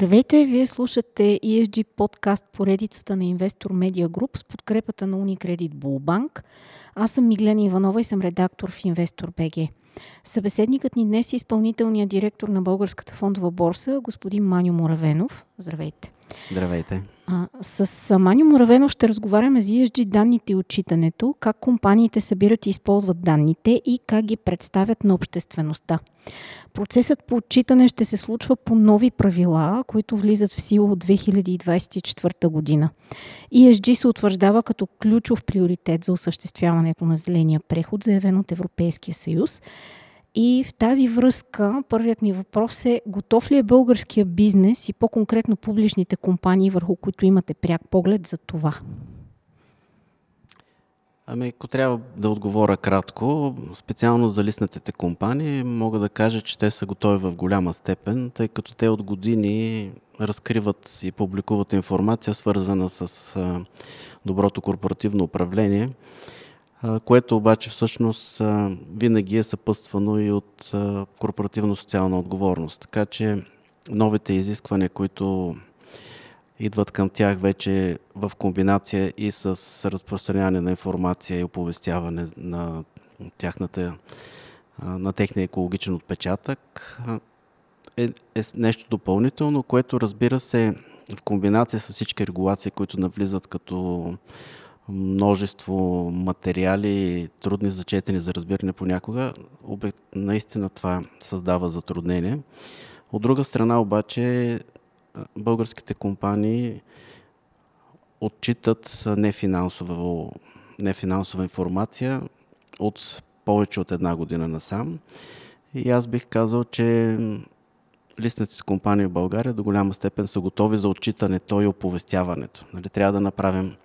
Здравейте, вие слушате ESG подкаст поредицата на Инвестор Медиа Груп с подкрепата на Unicredit Bullbank. Аз съм Миглена Иванова и съм редактор в Инвестор БГ. Събеседникът ни днес е изпълнителният директор на Българската фондова борса, господин Маню Муравенов. Здравейте. Здравейте. А, с Маню Муравенов ще разговаряме за ESG данните и отчитането, как компаниите събират и използват данните и как ги представят на обществеността. Процесът по отчитане ще се случва по нови правила, които влизат в сила от 2024 година. ESG се утвърждава като ключов приоритет за осъществяването на зеления преход, заявен от Европейския съюз. И в тази връзка първият ми въпрос е готов ли е българския бизнес и по-конкретно публичните компании, върху които имате пряк поглед за това? Ами, ако трябва да отговоря кратко, специално за листнатите компании, мога да кажа, че те са готови в голяма степен, тъй като те от години разкриват и публикуват информация, свързана с доброто корпоративно управление, което обаче всъщност винаги е съпътствано и от корпоративно-социална отговорност. Така че новите изисквания, които идват към тях вече в комбинация и с разпространяване на информация и оповестяване на тяхната на техния екологичен отпечатък е, е нещо допълнително, което разбира се в комбинация с всички регулации, които навлизат като множество материали, трудни за четене, за разбиране понякога, наистина това създава затруднение. От друга страна обаче българските компании отчитат нефинансова, информация от повече от една година насам. И аз бих казал, че листните компании в България до голяма степен са готови за отчитането и оповестяването. Нали, трябва да направим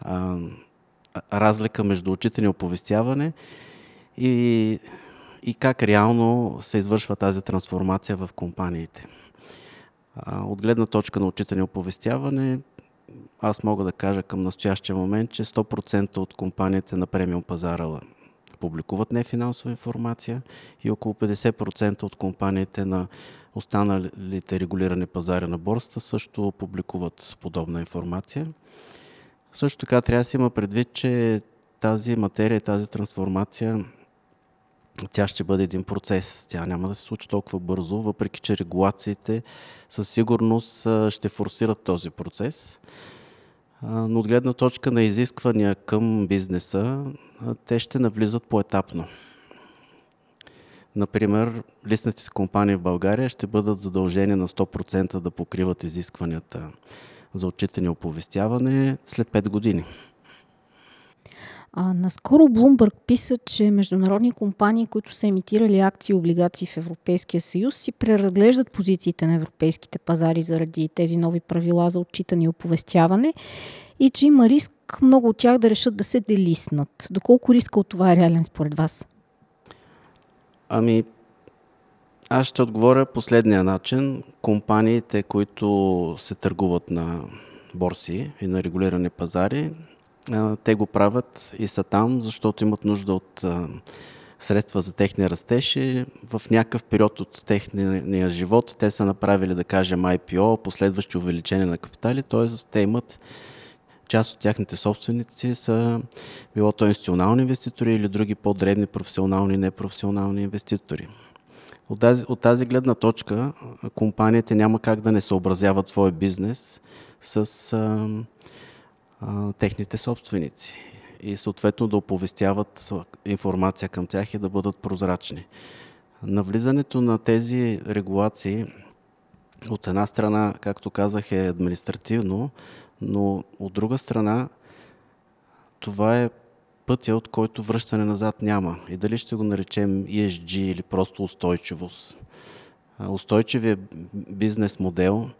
а, разлика между отчитане и оповестяване и, и как реално се извършва тази трансформация в компаниите. От гледна точка на отчитане и оповестяване, аз мога да кажа към настоящия момент, че 100% от компаниите на премиум пазара публикуват нефинансова информация и около 50% от компаниите на останалите регулирани пазари на борста също публикуват подобна информация. Също така трябва да се има предвид, че тази материя, тази трансформация тя ще бъде един процес. Тя няма да се случи толкова бързо, въпреки че регулациите със сигурност ще форсират този процес. Но от гледна точка на изисквания към бизнеса, те ще навлизат поетапно. Например, листните компании в България ще бъдат задължени на 100% да покриват изискванията за отчитане и оповестяване след 5 години. А, наскоро Блумбърг писа, че международни компании, които са емитирали акции и облигации в Европейския съюз, си преразглеждат позициите на европейските пазари заради тези нови правила за отчитане и оповестяване и че има риск много от тях да решат да се делиснат. Доколко риска от това е реален според вас? Ами, аз ще отговоря последния начин. Компаниите, които се търгуват на борси и на регулирани пазари, те го правят и са там, защото имат нужда от средства за техния растеж и в някакъв период от техния живот те са направили, да кажем, IPO, последващи увеличения на капитали, т.е. те имат част от тяхните собственици са било то институционални инвеститори или други по-дребни професионални и непрофесионални инвеститори. От тази, от тази гледна точка компаниите няма как да не съобразяват своя бизнес с а, а, техните собственици и съответно да оповестяват информация към тях и да бъдат прозрачни. Навлизането на тези регулации от една страна, както казах, е административно, но от друга страна това е пътя, от който връщане назад няма. И дали ще го наречем ESG или просто устойчивост. Устойчивият бизнес модел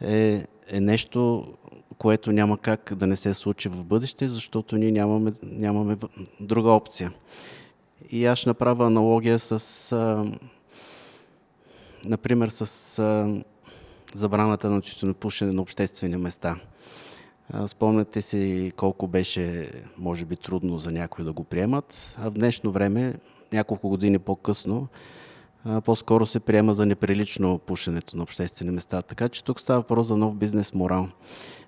е, е нещо, което няма как да не се случи в бъдеще, защото ние нямаме, нямаме друга опция. И аз ще направя аналогия с, а, например, с а, забраната на тютюнопушене на обществени места. Спомняте си колко беше, може би, трудно за някои да го приемат, а в днешно време, няколко години по-късно, по-скоро се приема за неприлично пушенето на обществени места. Така че тук става въпрос за нов бизнес морал.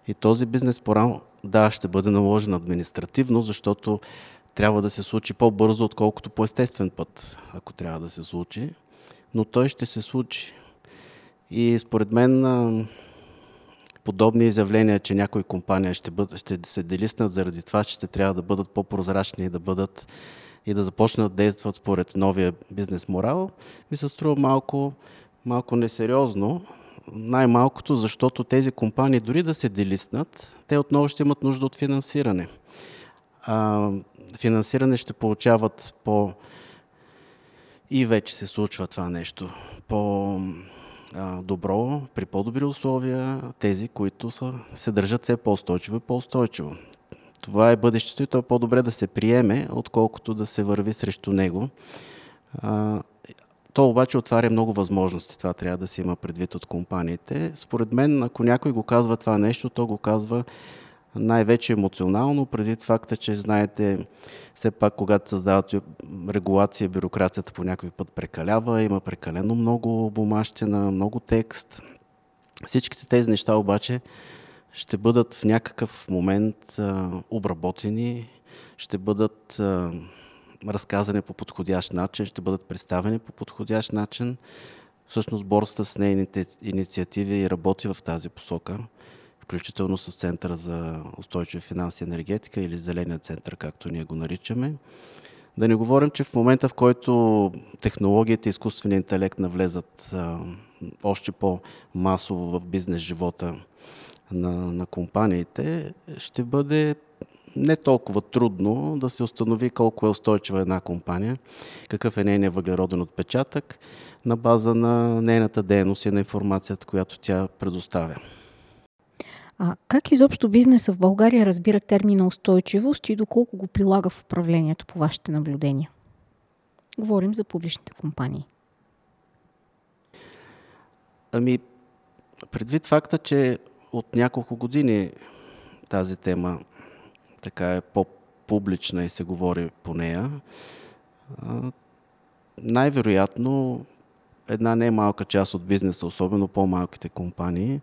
И този бизнес морал, да, ще бъде наложен административно, защото трябва да се случи по-бързо, отколкото по естествен път, ако трябва да се случи. Но той ще се случи. И според мен подобни изявления, че някои компания ще, бъд, ще се делиснат заради това, че ще трябва да бъдат по-прозрачни и да бъдат и да започнат да действат според новия бизнес морал, ми се струва малко, малко несериозно. Най-малкото, защото тези компании, дори да се делиснат, те отново ще имат нужда от финансиране. А, финансиране ще получават по... И вече се случва това нещо. По добро, при по-добри условия, тези, които са, се държат все по-устойчиво и по-устойчиво. Това е бъдещето и то е по-добре да се приеме, отколкото да се върви срещу него. А, то обаче отваря много възможности. Това трябва да се има предвид от компаниите. Според мен, ако някой го казва това нещо, то го казва най-вече емоционално, предвид факта, че знаете, все пак, когато създават регулация, бюрокрацията по някой път прекалява, има прекалено много бумащина, много текст. Всичките тези неща обаче ще бъдат в някакъв момент а, обработени, ще бъдат а, разказани по подходящ начин, ще бъдат представени по подходящ начин. Всъщност борста с нейните инициативи работи в тази посока, включително с Центъра за устойчиви финанси и енергетика или Зеления център, както ние го наричаме. Да не говорим, че в момента, в който технологията и изкуственият интелект навлезат а, още по-масово в бизнес живота, на, на компаниите, ще бъде не толкова трудно да се установи колко е устойчива една компания, какъв е нейният въглероден отпечатък на база на нейната дейност и на информацията, която тя предоставя. А как изобщо бизнеса в България разбира термина устойчивост и доколко го прилага в управлението по вашите наблюдения? Говорим за публичните компании. Ами, предвид факта, че от няколко години тази тема така е по-публична и се говори по нея. Най-вероятно една не малка част от бизнеса, особено по-малките компании,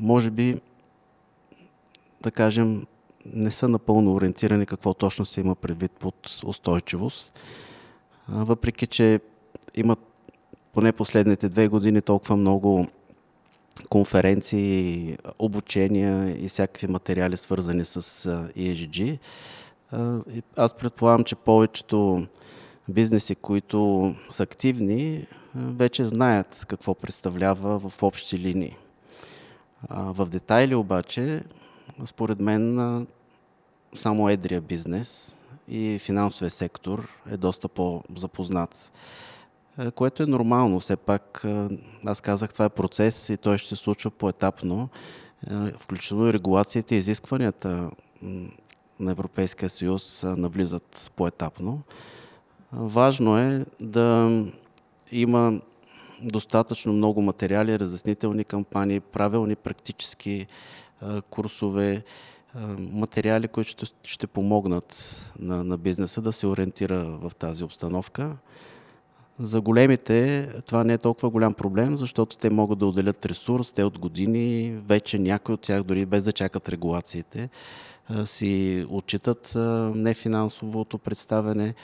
може би, да кажем, не са напълно ориентирани какво точно се има предвид под устойчивост. Въпреки, че имат поне последните две години толкова много конференции, обучения и всякакви материали свързани с ESG. Аз предполагам, че повечето бизнеси, които са активни, вече знаят какво представлява в общи линии. В детайли обаче, според мен, само едрия бизнес и финансовия сектор е доста по-запознат. Е, което е нормално. Все пак, аз казах, това е процес и той ще се случва поетапно, е, включително и регулациите и изискванията на Европейския съюз навлизат поетапно. Важно е да има достатъчно много материали, разяснителни кампании, правилни практически курсове, материали, които ще, ще помогнат на, на бизнеса да се ориентира в тази обстановка. За големите това не е толкова голям проблем, защото те могат да отделят ресурс, те от години, вече някои от тях, дори без да чакат регулациите, си отчитат нефинансовото представяне,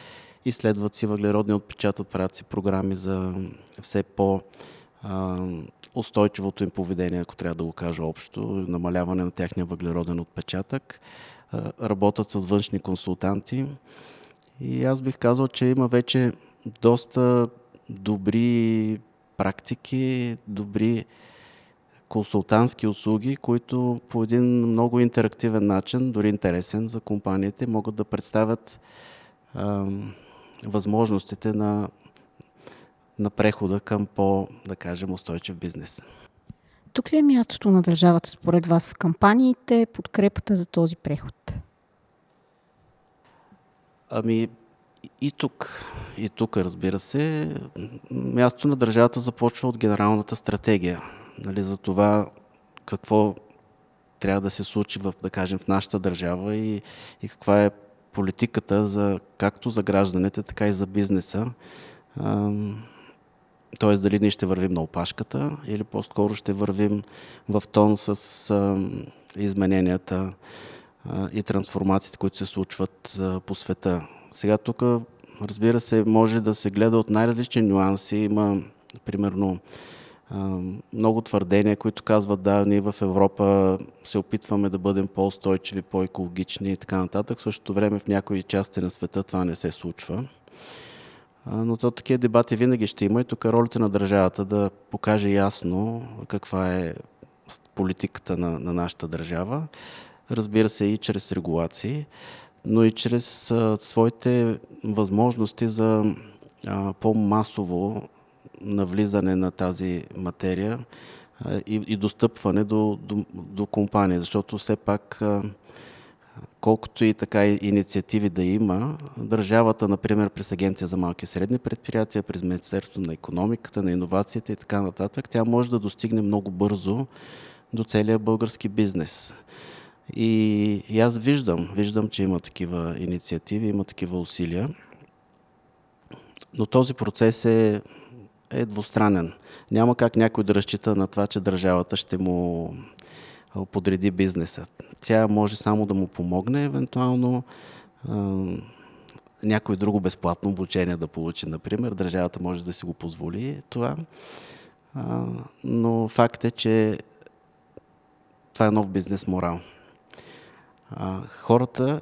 изследват си въглеродни отпечатък, правят си програми за все по- устойчивото им поведение, ако трябва да го кажа общо, намаляване на тяхния въглероден отпечатък, работят с външни консултанти. И аз бих казал, че има вече доста добри практики, добри консултантски услуги, които по един много интерактивен начин, дори интересен за компаниите, могат да представят възможностите на, на прехода към по, да кажем, устойчив бизнес. Тук ли е мястото на държавата според вас в кампаниите, подкрепата за този преход? Ами, и тук, и тук, разбира се, мястото на държавата започва от генералната стратегия. Нали, за това какво трябва да се случи, в, да кажем, в нашата държава и, и каква е политиката за, както за гражданите, така и за бизнеса т.е. дали ние ще вървим на опашката или по-скоро ще вървим в тон с измененията и трансформациите, които се случват по света. Сега тук, разбира се, може да се гледа от най-различни нюанси. Има, примерно, много твърдения, които казват да, ние в Европа се опитваме да бъдем по-устойчиви, по-екологични и така нататък. В същото време в някои части на света това не се случва. Но то такива дебати винаги ще има и тук е ролята на държавата да покаже ясно каква е политиката на, на нашата държава. Разбира се и чрез регулации, но и чрез а, своите възможности за по-масово навлизане на тази материя и, и достъпване до, до, до компания, защото все пак колкото и така инициативи да има, държавата, например, през Агенция за малки и средни предприятия, през Министерството на економиката, на иновацията и така нататък, тя може да достигне много бързо до целия български бизнес. И, и аз виждам, виждам, че има такива инициативи, има такива усилия. Но този процес е, е двустранен. Няма как някой да разчита на това, че държавата ще му подреди бизнеса. Тя може само да му помогне, евентуално някой друго безплатно обучение да получи, например. Държавата може да си го позволи това. но факт е, че това е нов бизнес морал. хората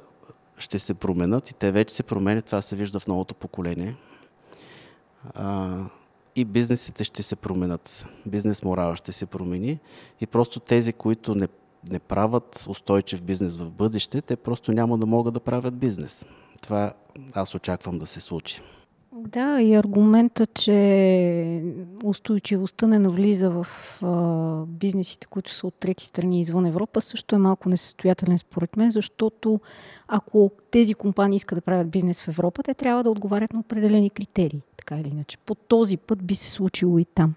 ще се променят и те вече се променят. Това се вижда в новото поколение и бизнесите ще се променят. Бизнес морала ще се промени и просто тези, които не, не правят устойчив бизнес в бъдеще, те просто няма да могат да правят бизнес. Това аз очаквам да се случи. Да, и аргумента, че устойчивостта не навлиза в а, бизнесите, които са от трети страни извън Европа, също е малко несъстоятелен според мен, защото ако тези компании искат да правят бизнес в Европа, те трябва да отговарят на определени критерии, така или иначе. По този път би се случило и там.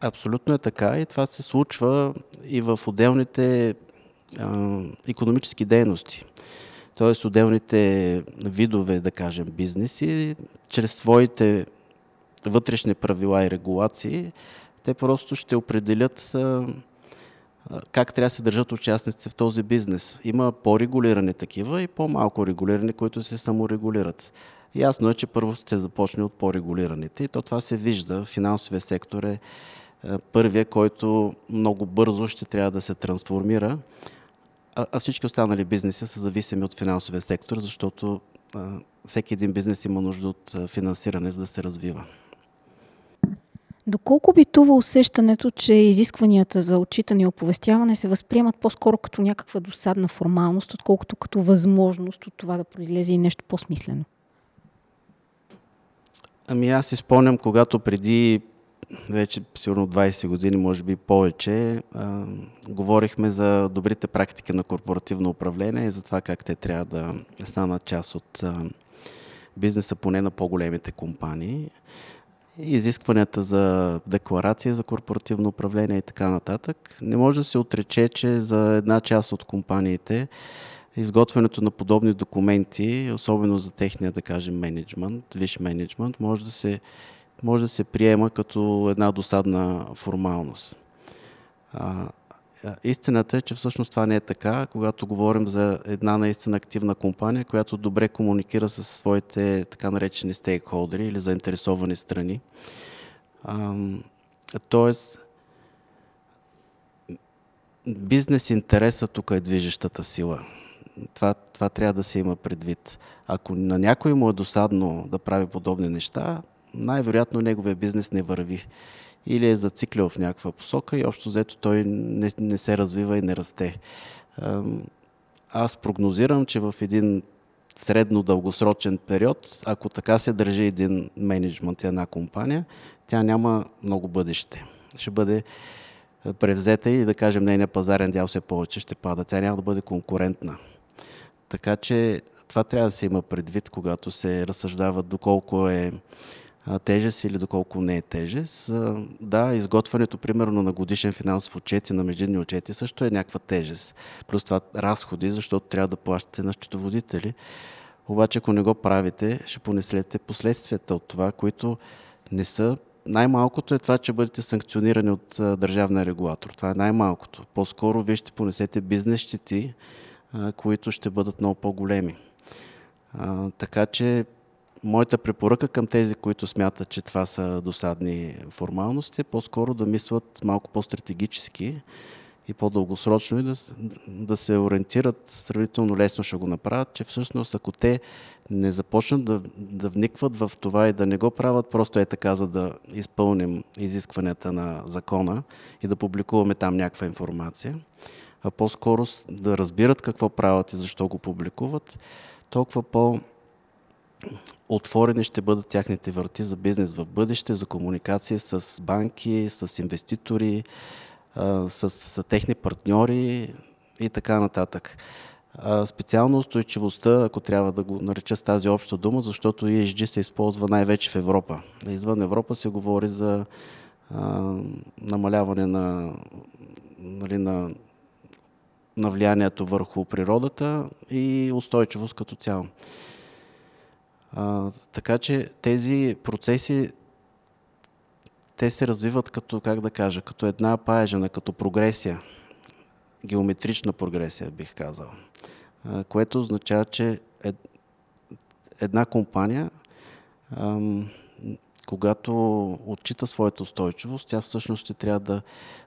Абсолютно е така и това се случва и в отделните а, економически дейности т.е. отделните видове, да кажем, бизнеси, чрез своите вътрешни правила и регулации, те просто ще определят как трябва да се държат участниците в този бизнес. Има по-регулирани такива и по-малко регулирани, които се саморегулират. Ясно е, че първо се започне от по-регулираните и то това се вижда. Финансовия сектор е първия, който много бързо ще трябва да се трансформира а, всички останали бизнеси са зависими от финансовия сектор, защото всеки един бизнес има нужда от финансиране, за да се развива. Доколко битува усещането, че изискванията за отчитане и оповестяване се възприемат по-скоро като някаква досадна формалност, отколкото като възможност от това да произлезе и нещо по-смислено? Ами аз си спомням, когато преди вече сигурно 20 години, може би повече, а, говорихме за добрите практики на корпоративно управление и за това как те трябва да станат част от а, бизнеса, поне на по-големите компании. Изискванията за декларация за корпоративно управление и така нататък. Не може да се отрече, че за една част от компаниите изготвянето на подобни документи, особено за техния, да кажем, менеджмент, виш менеджмент, може да се може да се приема като една досадна формалност. А, истината е, че всъщност това не е така, когато говорим за една наистина активна компания, която добре комуникира с своите така наречени стейкхолдери или заинтересовани страни. А, тоест, бизнес интереса тук е движещата сила. Това, това трябва да се има предвид. Ако на някой му е досадно да прави подобни неща, най-вероятно неговия бизнес не върви. Или е зациклял в някаква посока и общо взето той не, не се развива и не расте. Аз прогнозирам, че в един средно-дългосрочен период, ако така се държи един менеджмент и една компания, тя няма много бъдеще. Ще бъде превзета и да кажем нейният пазарен дял все повече ще пада. Тя няма да бъде конкурентна. Така че това трябва да се има предвид, когато се разсъждава доколко е тежест или доколко не е тежест. Да, изготвянето, примерно, на годишен финансов отчет и на междинни отчети също е някаква тежест. Плюс това разходи, защото трябва да плащате на счетоводители. Обаче, ако не го правите, ще понесете последствията от това, които не са най-малкото е това, че бъдете санкционирани от държавния регулатор. Това е най-малкото. По-скоро вие ще понесете бизнес щети, които ще бъдат много по-големи. Така че моята препоръка към тези, които смятат, че това са досадни формалности, е по-скоро да мислят малко по-стратегически и по-дългосрочно и да, да се ориентират сравнително лесно ще го направят, че всъщност ако те не започнат да, да вникват в това и да не го правят просто е така, за да изпълним изискванията на закона и да публикуваме там някаква информация, а по-скоро да разбират какво правят и защо го публикуват, толкова по- отворени ще бъдат тяхните врати за бизнес в бъдеще, за комуникация с банки, с инвеститори, с, техни партньори и така нататък. Специално устойчивостта, ако трябва да го нареча с тази обща дума, защото ESG се използва най-вече в Европа. Извън Европа се говори за намаляване на, нали, на, на влиянието върху природата и устойчивост като цяло. А, така че тези процеси те се развиват като, как да кажа, като една паежена, като прогресия. Геометрична прогресия, бих казал. Което означава, че една компания, когато отчита своята устойчивост, тя всъщност ще трябва да,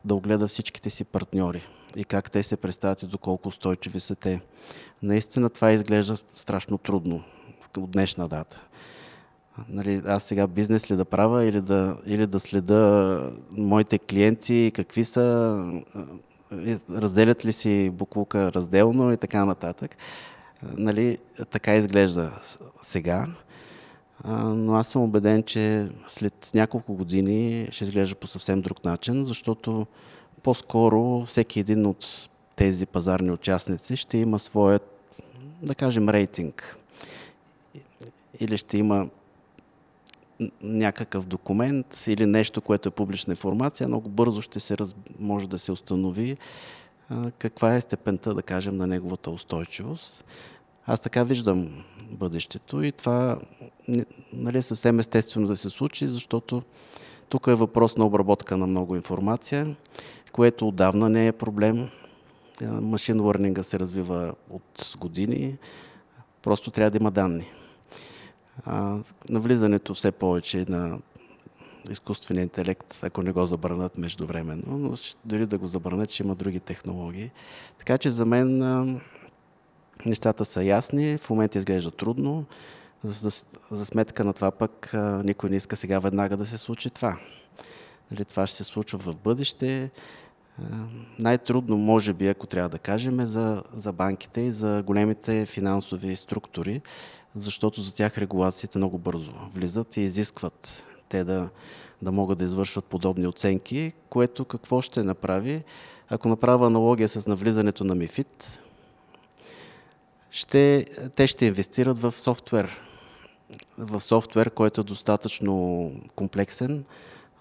да огледа всичките си партньори и как те се представят и доколко устойчиви са те. Наистина това изглежда страшно трудно от днешна дата нали, аз сега бизнес ли да правя или да, или да следа моите клиенти, какви са, разделят ли си буклука разделно и така нататък. Нали, така изглежда сега. Но аз съм убеден, че след няколко години ще изглежда по съвсем друг начин, защото по-скоро всеки един от тези пазарни участници ще има своят, да кажем, рейтинг. Или ще има някакъв документ или нещо, което е публична информация, много бързо ще се раз... може да се установи каква е степента, да кажем, на неговата устойчивост. Аз така виждам бъдещето и това нали, е съвсем естествено да се случи, защото тук е въпрос на обработка на много информация, което отдавна не е проблем. Машин лърнинга се развива от години, просто трябва да има данни а, навлизането все повече на изкуствения интелект, ако не го забранят междувременно, но дори да го забранят, ще има други технологии. Така че за мен нещата са ясни, в момента изглежда трудно, за, за, сметка на това пък никой не иска сега веднага да се случи това. Дали това ще се случва в бъдеще. Най-трудно, може би, ако трябва да кажем, е за, за банките и за големите финансови структури, защото за тях регулациите много бързо влизат и изискват те да, да могат да извършват подобни оценки, което какво ще направи? Ако направя аналогия с навлизането на МИФИД, ще, те ще инвестират в софтуер. В софтуер, който е достатъчно комплексен,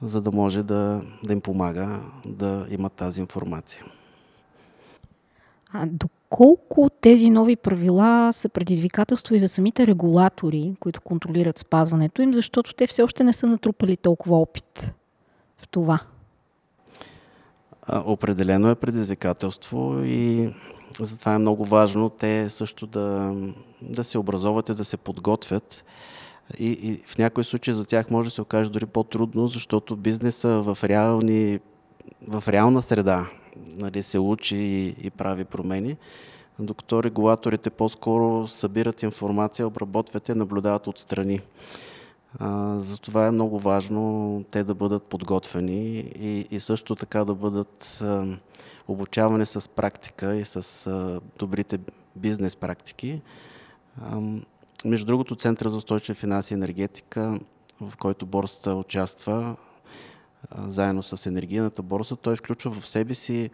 за да може да, да им помага да имат тази информация. А доколко тези нови правила са предизвикателство и за самите регулатори, които контролират спазването им, защото те все още не са натрупали толкова опит в това? Определено е предизвикателство и затова е много важно те също да, да се образоват и да се подготвят. И, и в някои случаи за тях може да се окаже дори по-трудно, защото бизнеса в, реални, в реална среда нали, се учи и, и прави промени, докато регулаторите по-скоро събират информация, обработват я, наблюдават отстрани. Затова е много важно те да бъдат подготвени и, и също така да бъдат обучавани с практика и с добрите бизнес практики. Между другото, Центъра за устойчива финанси и енергетика, в който борсата участва, заедно с енергийната борса, той включва в себе си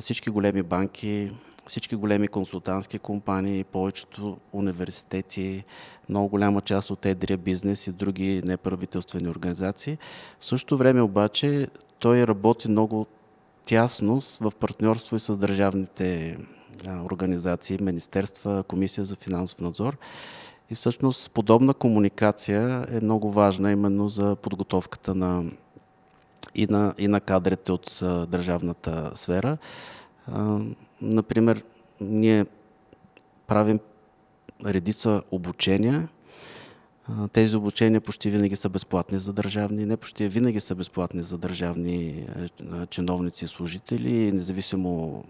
всички големи банки, всички големи консултантски компании, повечето университети, много голяма част от едрия бизнес и други неправителствени организации. В същото време обаче той работи много тясно в партньорство и с държавните организации, министерства, комисия за финансов надзор. И всъщност подобна комуникация е много важна именно за подготовката на и на, и на кадрите от а, държавната сфера. А, например, ние правим редица обучения. Тези обучения почти винаги са безплатни за държавни, не почти винаги са безплатни за държавни чиновници и служители, независимо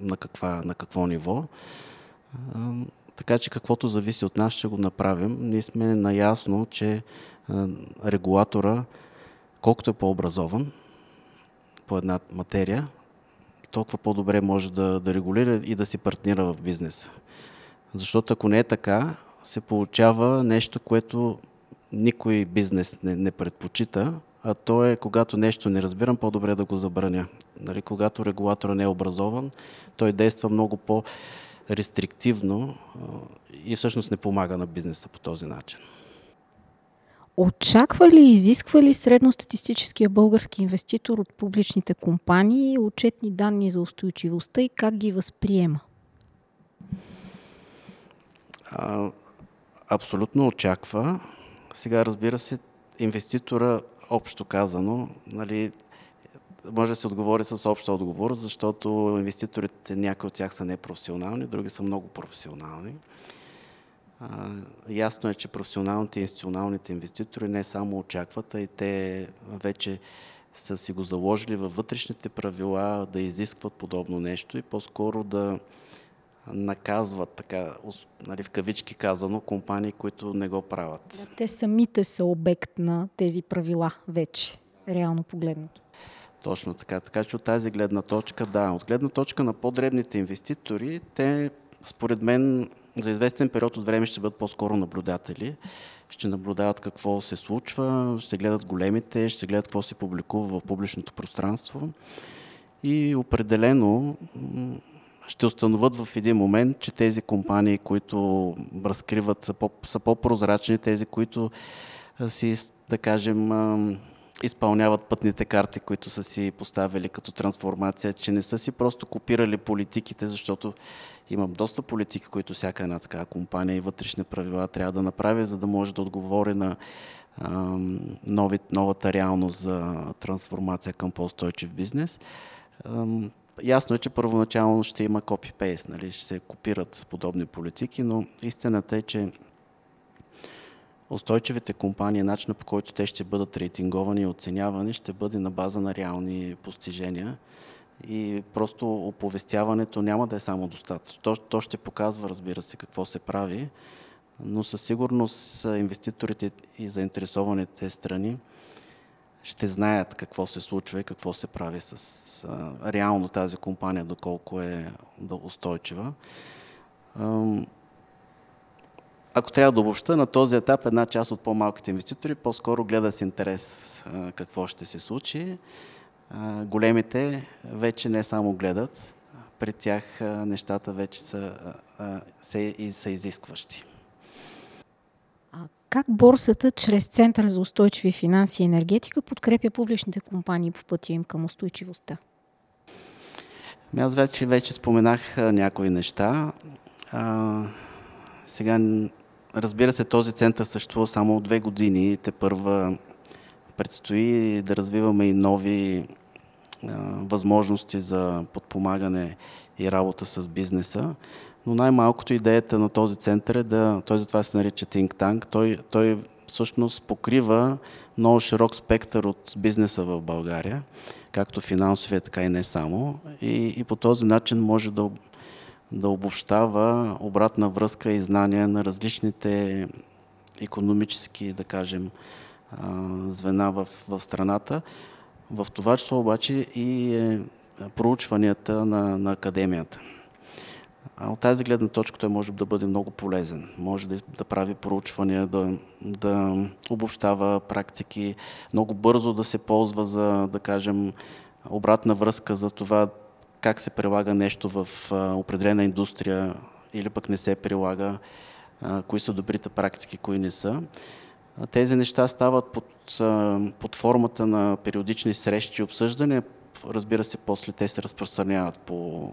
на, каква, на какво ниво. Така че каквото зависи от нас, ще го направим. Ние сме наясно, че регулатора, колкото е по-образован по една материя, толкова по-добре може да, да регулира и да си партнира в бизнеса. Защото ако не е така, се получава нещо, което никой бизнес не, не предпочита, а то е, когато нещо не разбирам, по-добре да го забраня. Нали, когато регулатора не е образован, той действа много по-рестриктивно и всъщност не помага на бизнеса по този начин. Очаква ли и изисква ли средностатистическия български инвеститор от публичните компании отчетни данни за устойчивостта и как ги възприема? А, абсолютно очаква. Сега, разбира се, инвеститора, общо казано, нали, може да се отговори с обща отговор, защото инвеститорите, някои от тях са непрофесионални, други са много професионални. А, ясно е, че професионалните и институционалните инвеститори не само очакват, а и те вече са си го заложили във вътрешните правила да изискват подобно нещо и по-скоро да наказват, така, нали, в кавички казано, компании, които не го правят. Да, те самите са обект на тези правила вече, реално погледнато. Точно така. Така че от тази гледна точка, да. От гледна точка на по-дребните инвеститори, те, според мен, за известен период от време ще бъдат по-скоро наблюдатели. Ще наблюдават какво се случва, ще гледат големите, ще гледат какво се публикува в публичното пространство. И определено ще установят в един момент, че тези компании, които разкриват, са, по, са по-прозрачни, тези, които си, да кажем, изпълняват пътните карти, които са си поставили като трансформация, че не са си просто копирали политиките, защото имам доста политики, които всяка една така компания и вътрешни правила трябва да направи, за да може да отговори на а, нови, новата реалност за трансформация към по-устойчив бизнес. А, ясно е, че първоначално ще има копи-пейст, нали? ще се копират подобни политики, но истината е, че устойчивите компании, начинът по който те ще бъдат рейтинговани и оценявани, ще бъде на база на реални постижения. И просто оповестяването няма да е само достатъчно. То, то ще показва, разбира се, какво се прави, но със сигурност инвеститорите и заинтересованите страни ще знаят какво се случва и какво се прави с а, реално тази компания, доколко е устойчива. Ако трябва да обобща, на този етап една част от по-малките инвеститори по-скоро гледа с интерес какво ще се случи. Големите вече не само гледат, при тях нещата вече са, се, са изискващи. А как борсата чрез Център за устойчиви финанси и енергетика подкрепя публичните компании по пътя им към устойчивостта? Ами аз вече, вече споменах някои неща. А, сега Разбира се, този център съществува само от две години. Те първа предстои да развиваме и нови възможности за подпомагане и работа с бизнеса. Но най-малкото идеята на този център е да, той затова се нарича Think Tank, той, той всъщност покрива много широк спектър от бизнеса в България, както финансовия, така и не само. И, и по този начин може да да обобщава обратна връзка и знания на различните економически, да кажем, звена в, в страната. В това число обаче и е, проучванията на, на академията. А от тази гледна точка той може да бъде много полезен. Може да, да прави проучвания, да, да обобщава практики, много бързо да се ползва за, да кажем, обратна връзка за това как се прилага нещо в определена индустрия или пък не се прилага, кои са добрите практики, кои не са. Тези неща стават под, под формата на периодични срещи и обсъждания. Разбира се, после те се разпространяват по,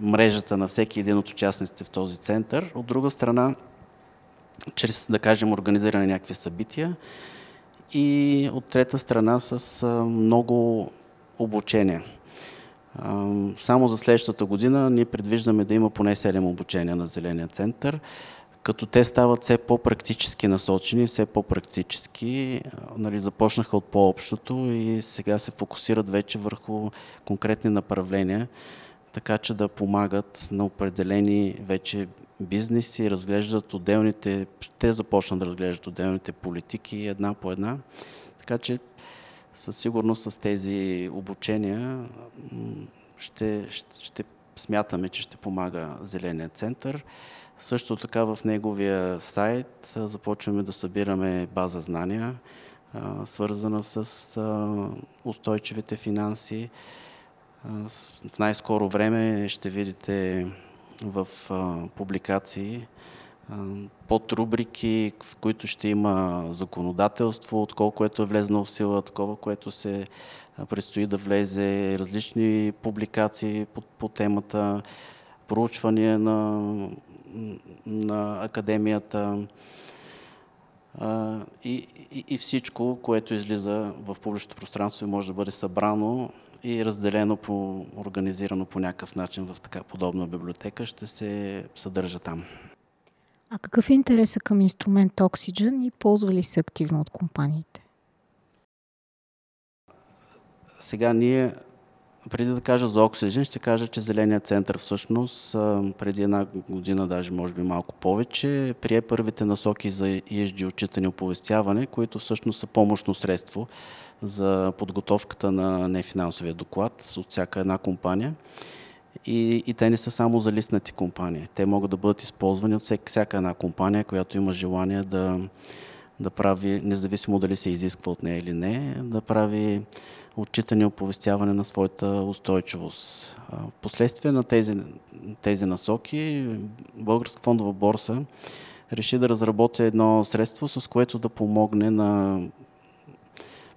мрежата на всеки един от участниците в този център. От друга страна, чрез, да кажем, организиране на някакви събития и от трета страна с много обучение. Само за следващата година ние предвиждаме да има поне 7 обучения на Зеления център, като те стават все по-практически насочени, все по-практически. Нали, започнаха от по-общото и сега се фокусират вече върху конкретни направления, така че да помагат на определени вече бизнеси, разглеждат отделните, ще започнат да разглеждат отделните политики една по една. Така че със сигурност с тези обучения ще, ще, ще смятаме, че ще помага Зеления център. Също така в неговия сайт започваме да събираме база знания, свързана с устойчивите финанси. В най-скоро време ще видите в публикации под рубрики, в които ще има законодателство, от колко което е влезнало в сила, такова, което се предстои да влезе, различни публикации по, по темата, проучвания на, на академията и, и, и всичко, което излиза в публичното пространство и може да бъде събрано и разделено, по, организирано по някакъв начин в така подобна библиотека, ще се съдържа там. А какъв е интересът към инструмент Oxygen и ползва ли се активно от компаниите? Сега ние, преди да кажа за Oxygen, ще кажа, че Зеления център всъщност преди една година, даже може би малко повече, прие първите насоки за ESG отчитане и оповестяване, които всъщност са помощно средство за подготовката на нефинансовия доклад от всяка една компания. И, и те не са само за листнати компании. Те могат да бъдат използвани от всяка, всяка една компания, която има желание да, да прави, независимо дали се изисква от нея или не, да прави отчитане и оповестяване на своята устойчивост. Последствие на тези, тези насоки, Българска фондова борса реши да разработи едно средство, с което да помогне на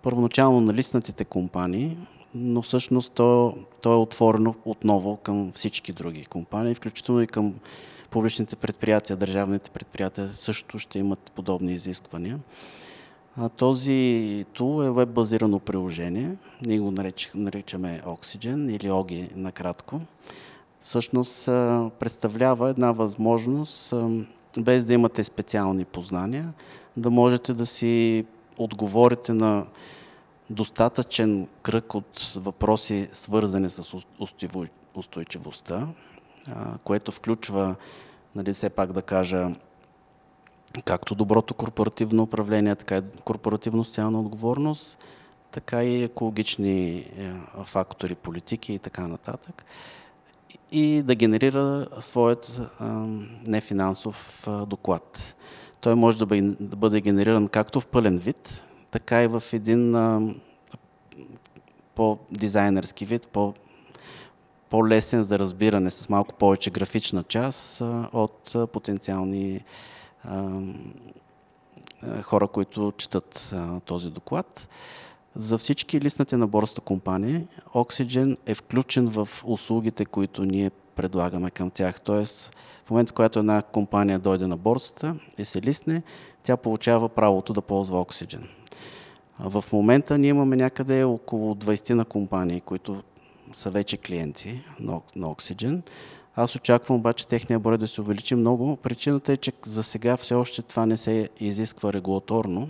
първоначално на листнатите компании, но всъщност то, то е отворено отново към всички други компании, включително и към публичните предприятия, държавните предприятия също ще имат подобни изисквания. А, този тул е веб-базирано приложение. Ние го наричаме Oxygen или OGI накратко. Всъщност представлява една възможност, без да имате специални познания, да можете да си отговорите на достатъчен кръг от въпроси, свързани с устойчивостта, което включва, нали, все пак да кажа, както доброто корпоративно управление, така и корпоративно социална отговорност, така и екологични е, фактори, политики и така нататък. И да генерира своят нефинансов доклад. Той може да бъде, генериран както в пълен вид, така и в един по-дизайнерски вид, по- по-лесен за разбиране, с малко повече графична част от потенциални хора, които четат този доклад. За всички листнати на борста компании, Oxygen е включен в услугите, които ние предлагаме към тях. Тоест, в момента, когато една компания дойде на борсата и се листне, тя получава правото да ползва Oxygen. В момента ние имаме някъде около 20 на компании, които са вече клиенти на, Oxygen. Аз очаквам обаче техния брой да се увеличи много. Причината е, че за сега все още това не се изисква регулаторно.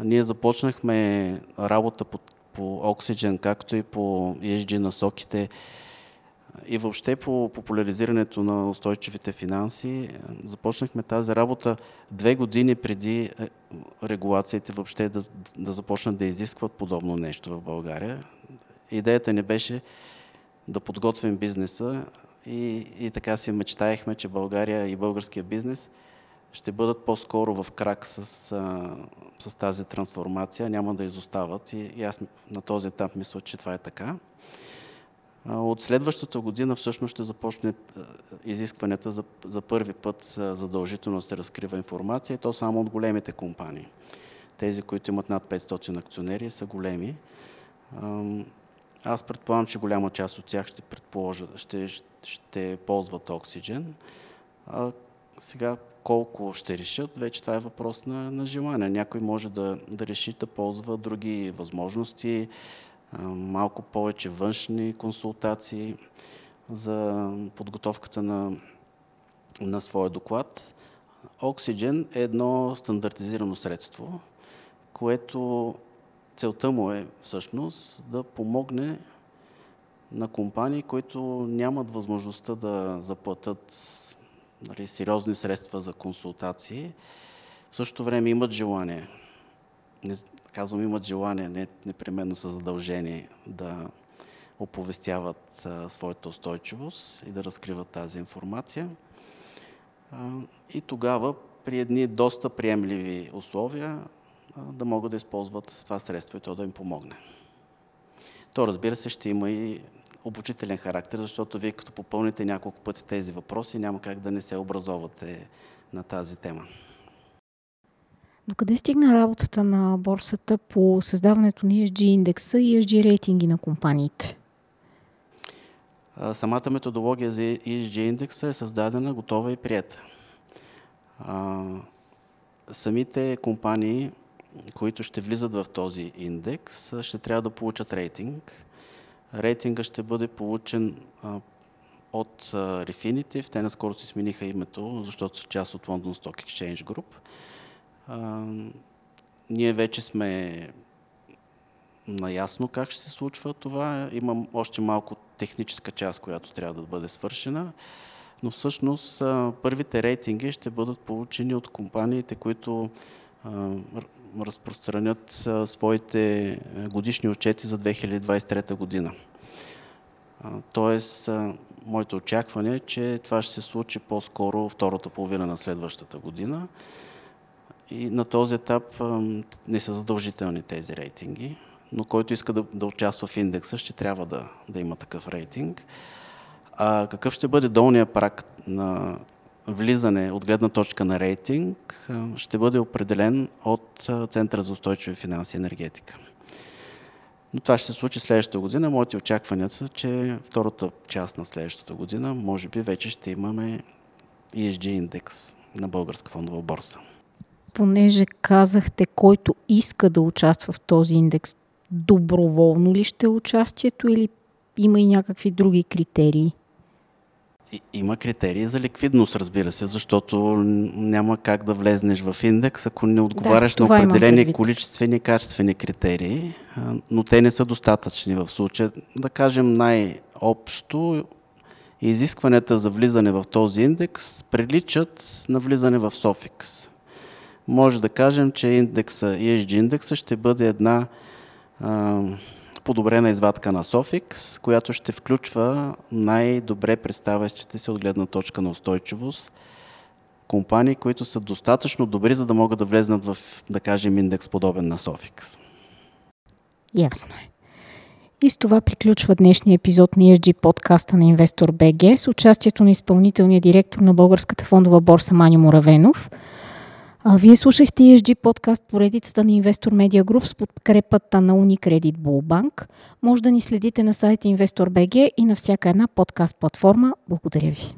Ние започнахме работа по, по Oxygen, както и по ESG насоките и въобще по популяризирането на устойчивите финанси. Започнахме тази работа две години преди е, регулациите въобще да, да започнат да изискват подобно нещо в България. Идеята ни беше да подготвим бизнеса и, и така си мечтаехме, че България и българския бизнес ще бъдат по-скоро в крак с, с тази трансформация, няма да изостават и, и аз на този етап мисля, че това е така. От следващата година всъщност ще започне изискванията за, за първи път задължително се разкрива информация и то само от големите компании. Тези, които имат над 500 акционери, са големи. Аз предполагам, че голяма част от тях ще предположа, ще, ще ползват оксиген. А сега колко ще решат, вече това е въпрос на, на желание. Някой може да, да реши да ползва други възможности, малко повече външни консултации за подготовката на, на своя доклад. Оксиген е едно стандартизирано средство, което целта му е всъщност да помогне на компании, които нямат възможността да заплатят нали, сериозни средства за консултации, в същото време имат желание, казвам имат желание, не непременно са задължени да оповестяват а, своята устойчивост и да разкриват тази информация. А, и тогава при едни доста приемливи условия а, да могат да използват това средство и то да им помогне. То разбира се ще има и обучителен характер, защото вие като попълните няколко пъти тези въпроси, няма как да не се образовате на тази тема. До къде стигна работата на борсата по създаването на ESG индекса и ESG рейтинги на компаниите? Самата методология за ESG индекса е създадена, готова и прията. Самите компании, които ще влизат в този индекс, ще трябва да получат рейтинг. Рейтинга ще бъде получен от Refinitiv. Те наскоро си смениха името, защото са част от London Stock Exchange Group. А, ние вече сме наясно как ще се случва това. Имам още малко техническа част, която трябва да бъде свършена. Но всъщност първите рейтинги ще бъдат получени от компаниите, които разпространят своите годишни отчети за 2023 година. Тоест, моето очакване е, че това ще се случи по-скоро втората половина на следващата година. И на този етап не са задължителни тези рейтинги, но който иска да, да участва в индекса, ще трябва да, да има такъв рейтинг. А какъв ще бъде долния прак на влизане от гледна точка на рейтинг, ще бъде определен от Центъра за устойчиви финанси и енергетика. Но това ще се случи следващата година. Моите очаквания са, че втората част на следващата година, може би вече ще имаме ESG индекс на Българска фондова борса понеже казахте, който иска да участва в този индекс, доброволно ли ще е участието или има и някакви други критерии? Има критерии за ликвидност, разбира се, защото няма как да влезнеш в индекс, ако не отговаряш да, на определени количествени и качествени критерии, но те не са достатъчни в случая. Да кажем най-общо, изискванията за влизане в този индекс приличат на влизане в Софикс може да кажем, че индекса, ESG индекса ще бъде една а, подобрена извадка на Sofix, която ще включва най-добре представящите се от гледна точка на устойчивост компании, които са достатъчно добри, за да могат да влезнат в, да кажем, индекс подобен на Sofix. Ясно е. И с това приключва днешния епизод на ESG подкаста на Инвестор БГ с участието на изпълнителния директор на Българската фондова борса Маню Муравенов – вие слушахте ESG подкаст поредицата на Investor Media Group с подкрепата на Unicredit Bullbank. Може да ни следите на сайта InvestorBG и на всяка една подкаст платформа. Благодаря ви.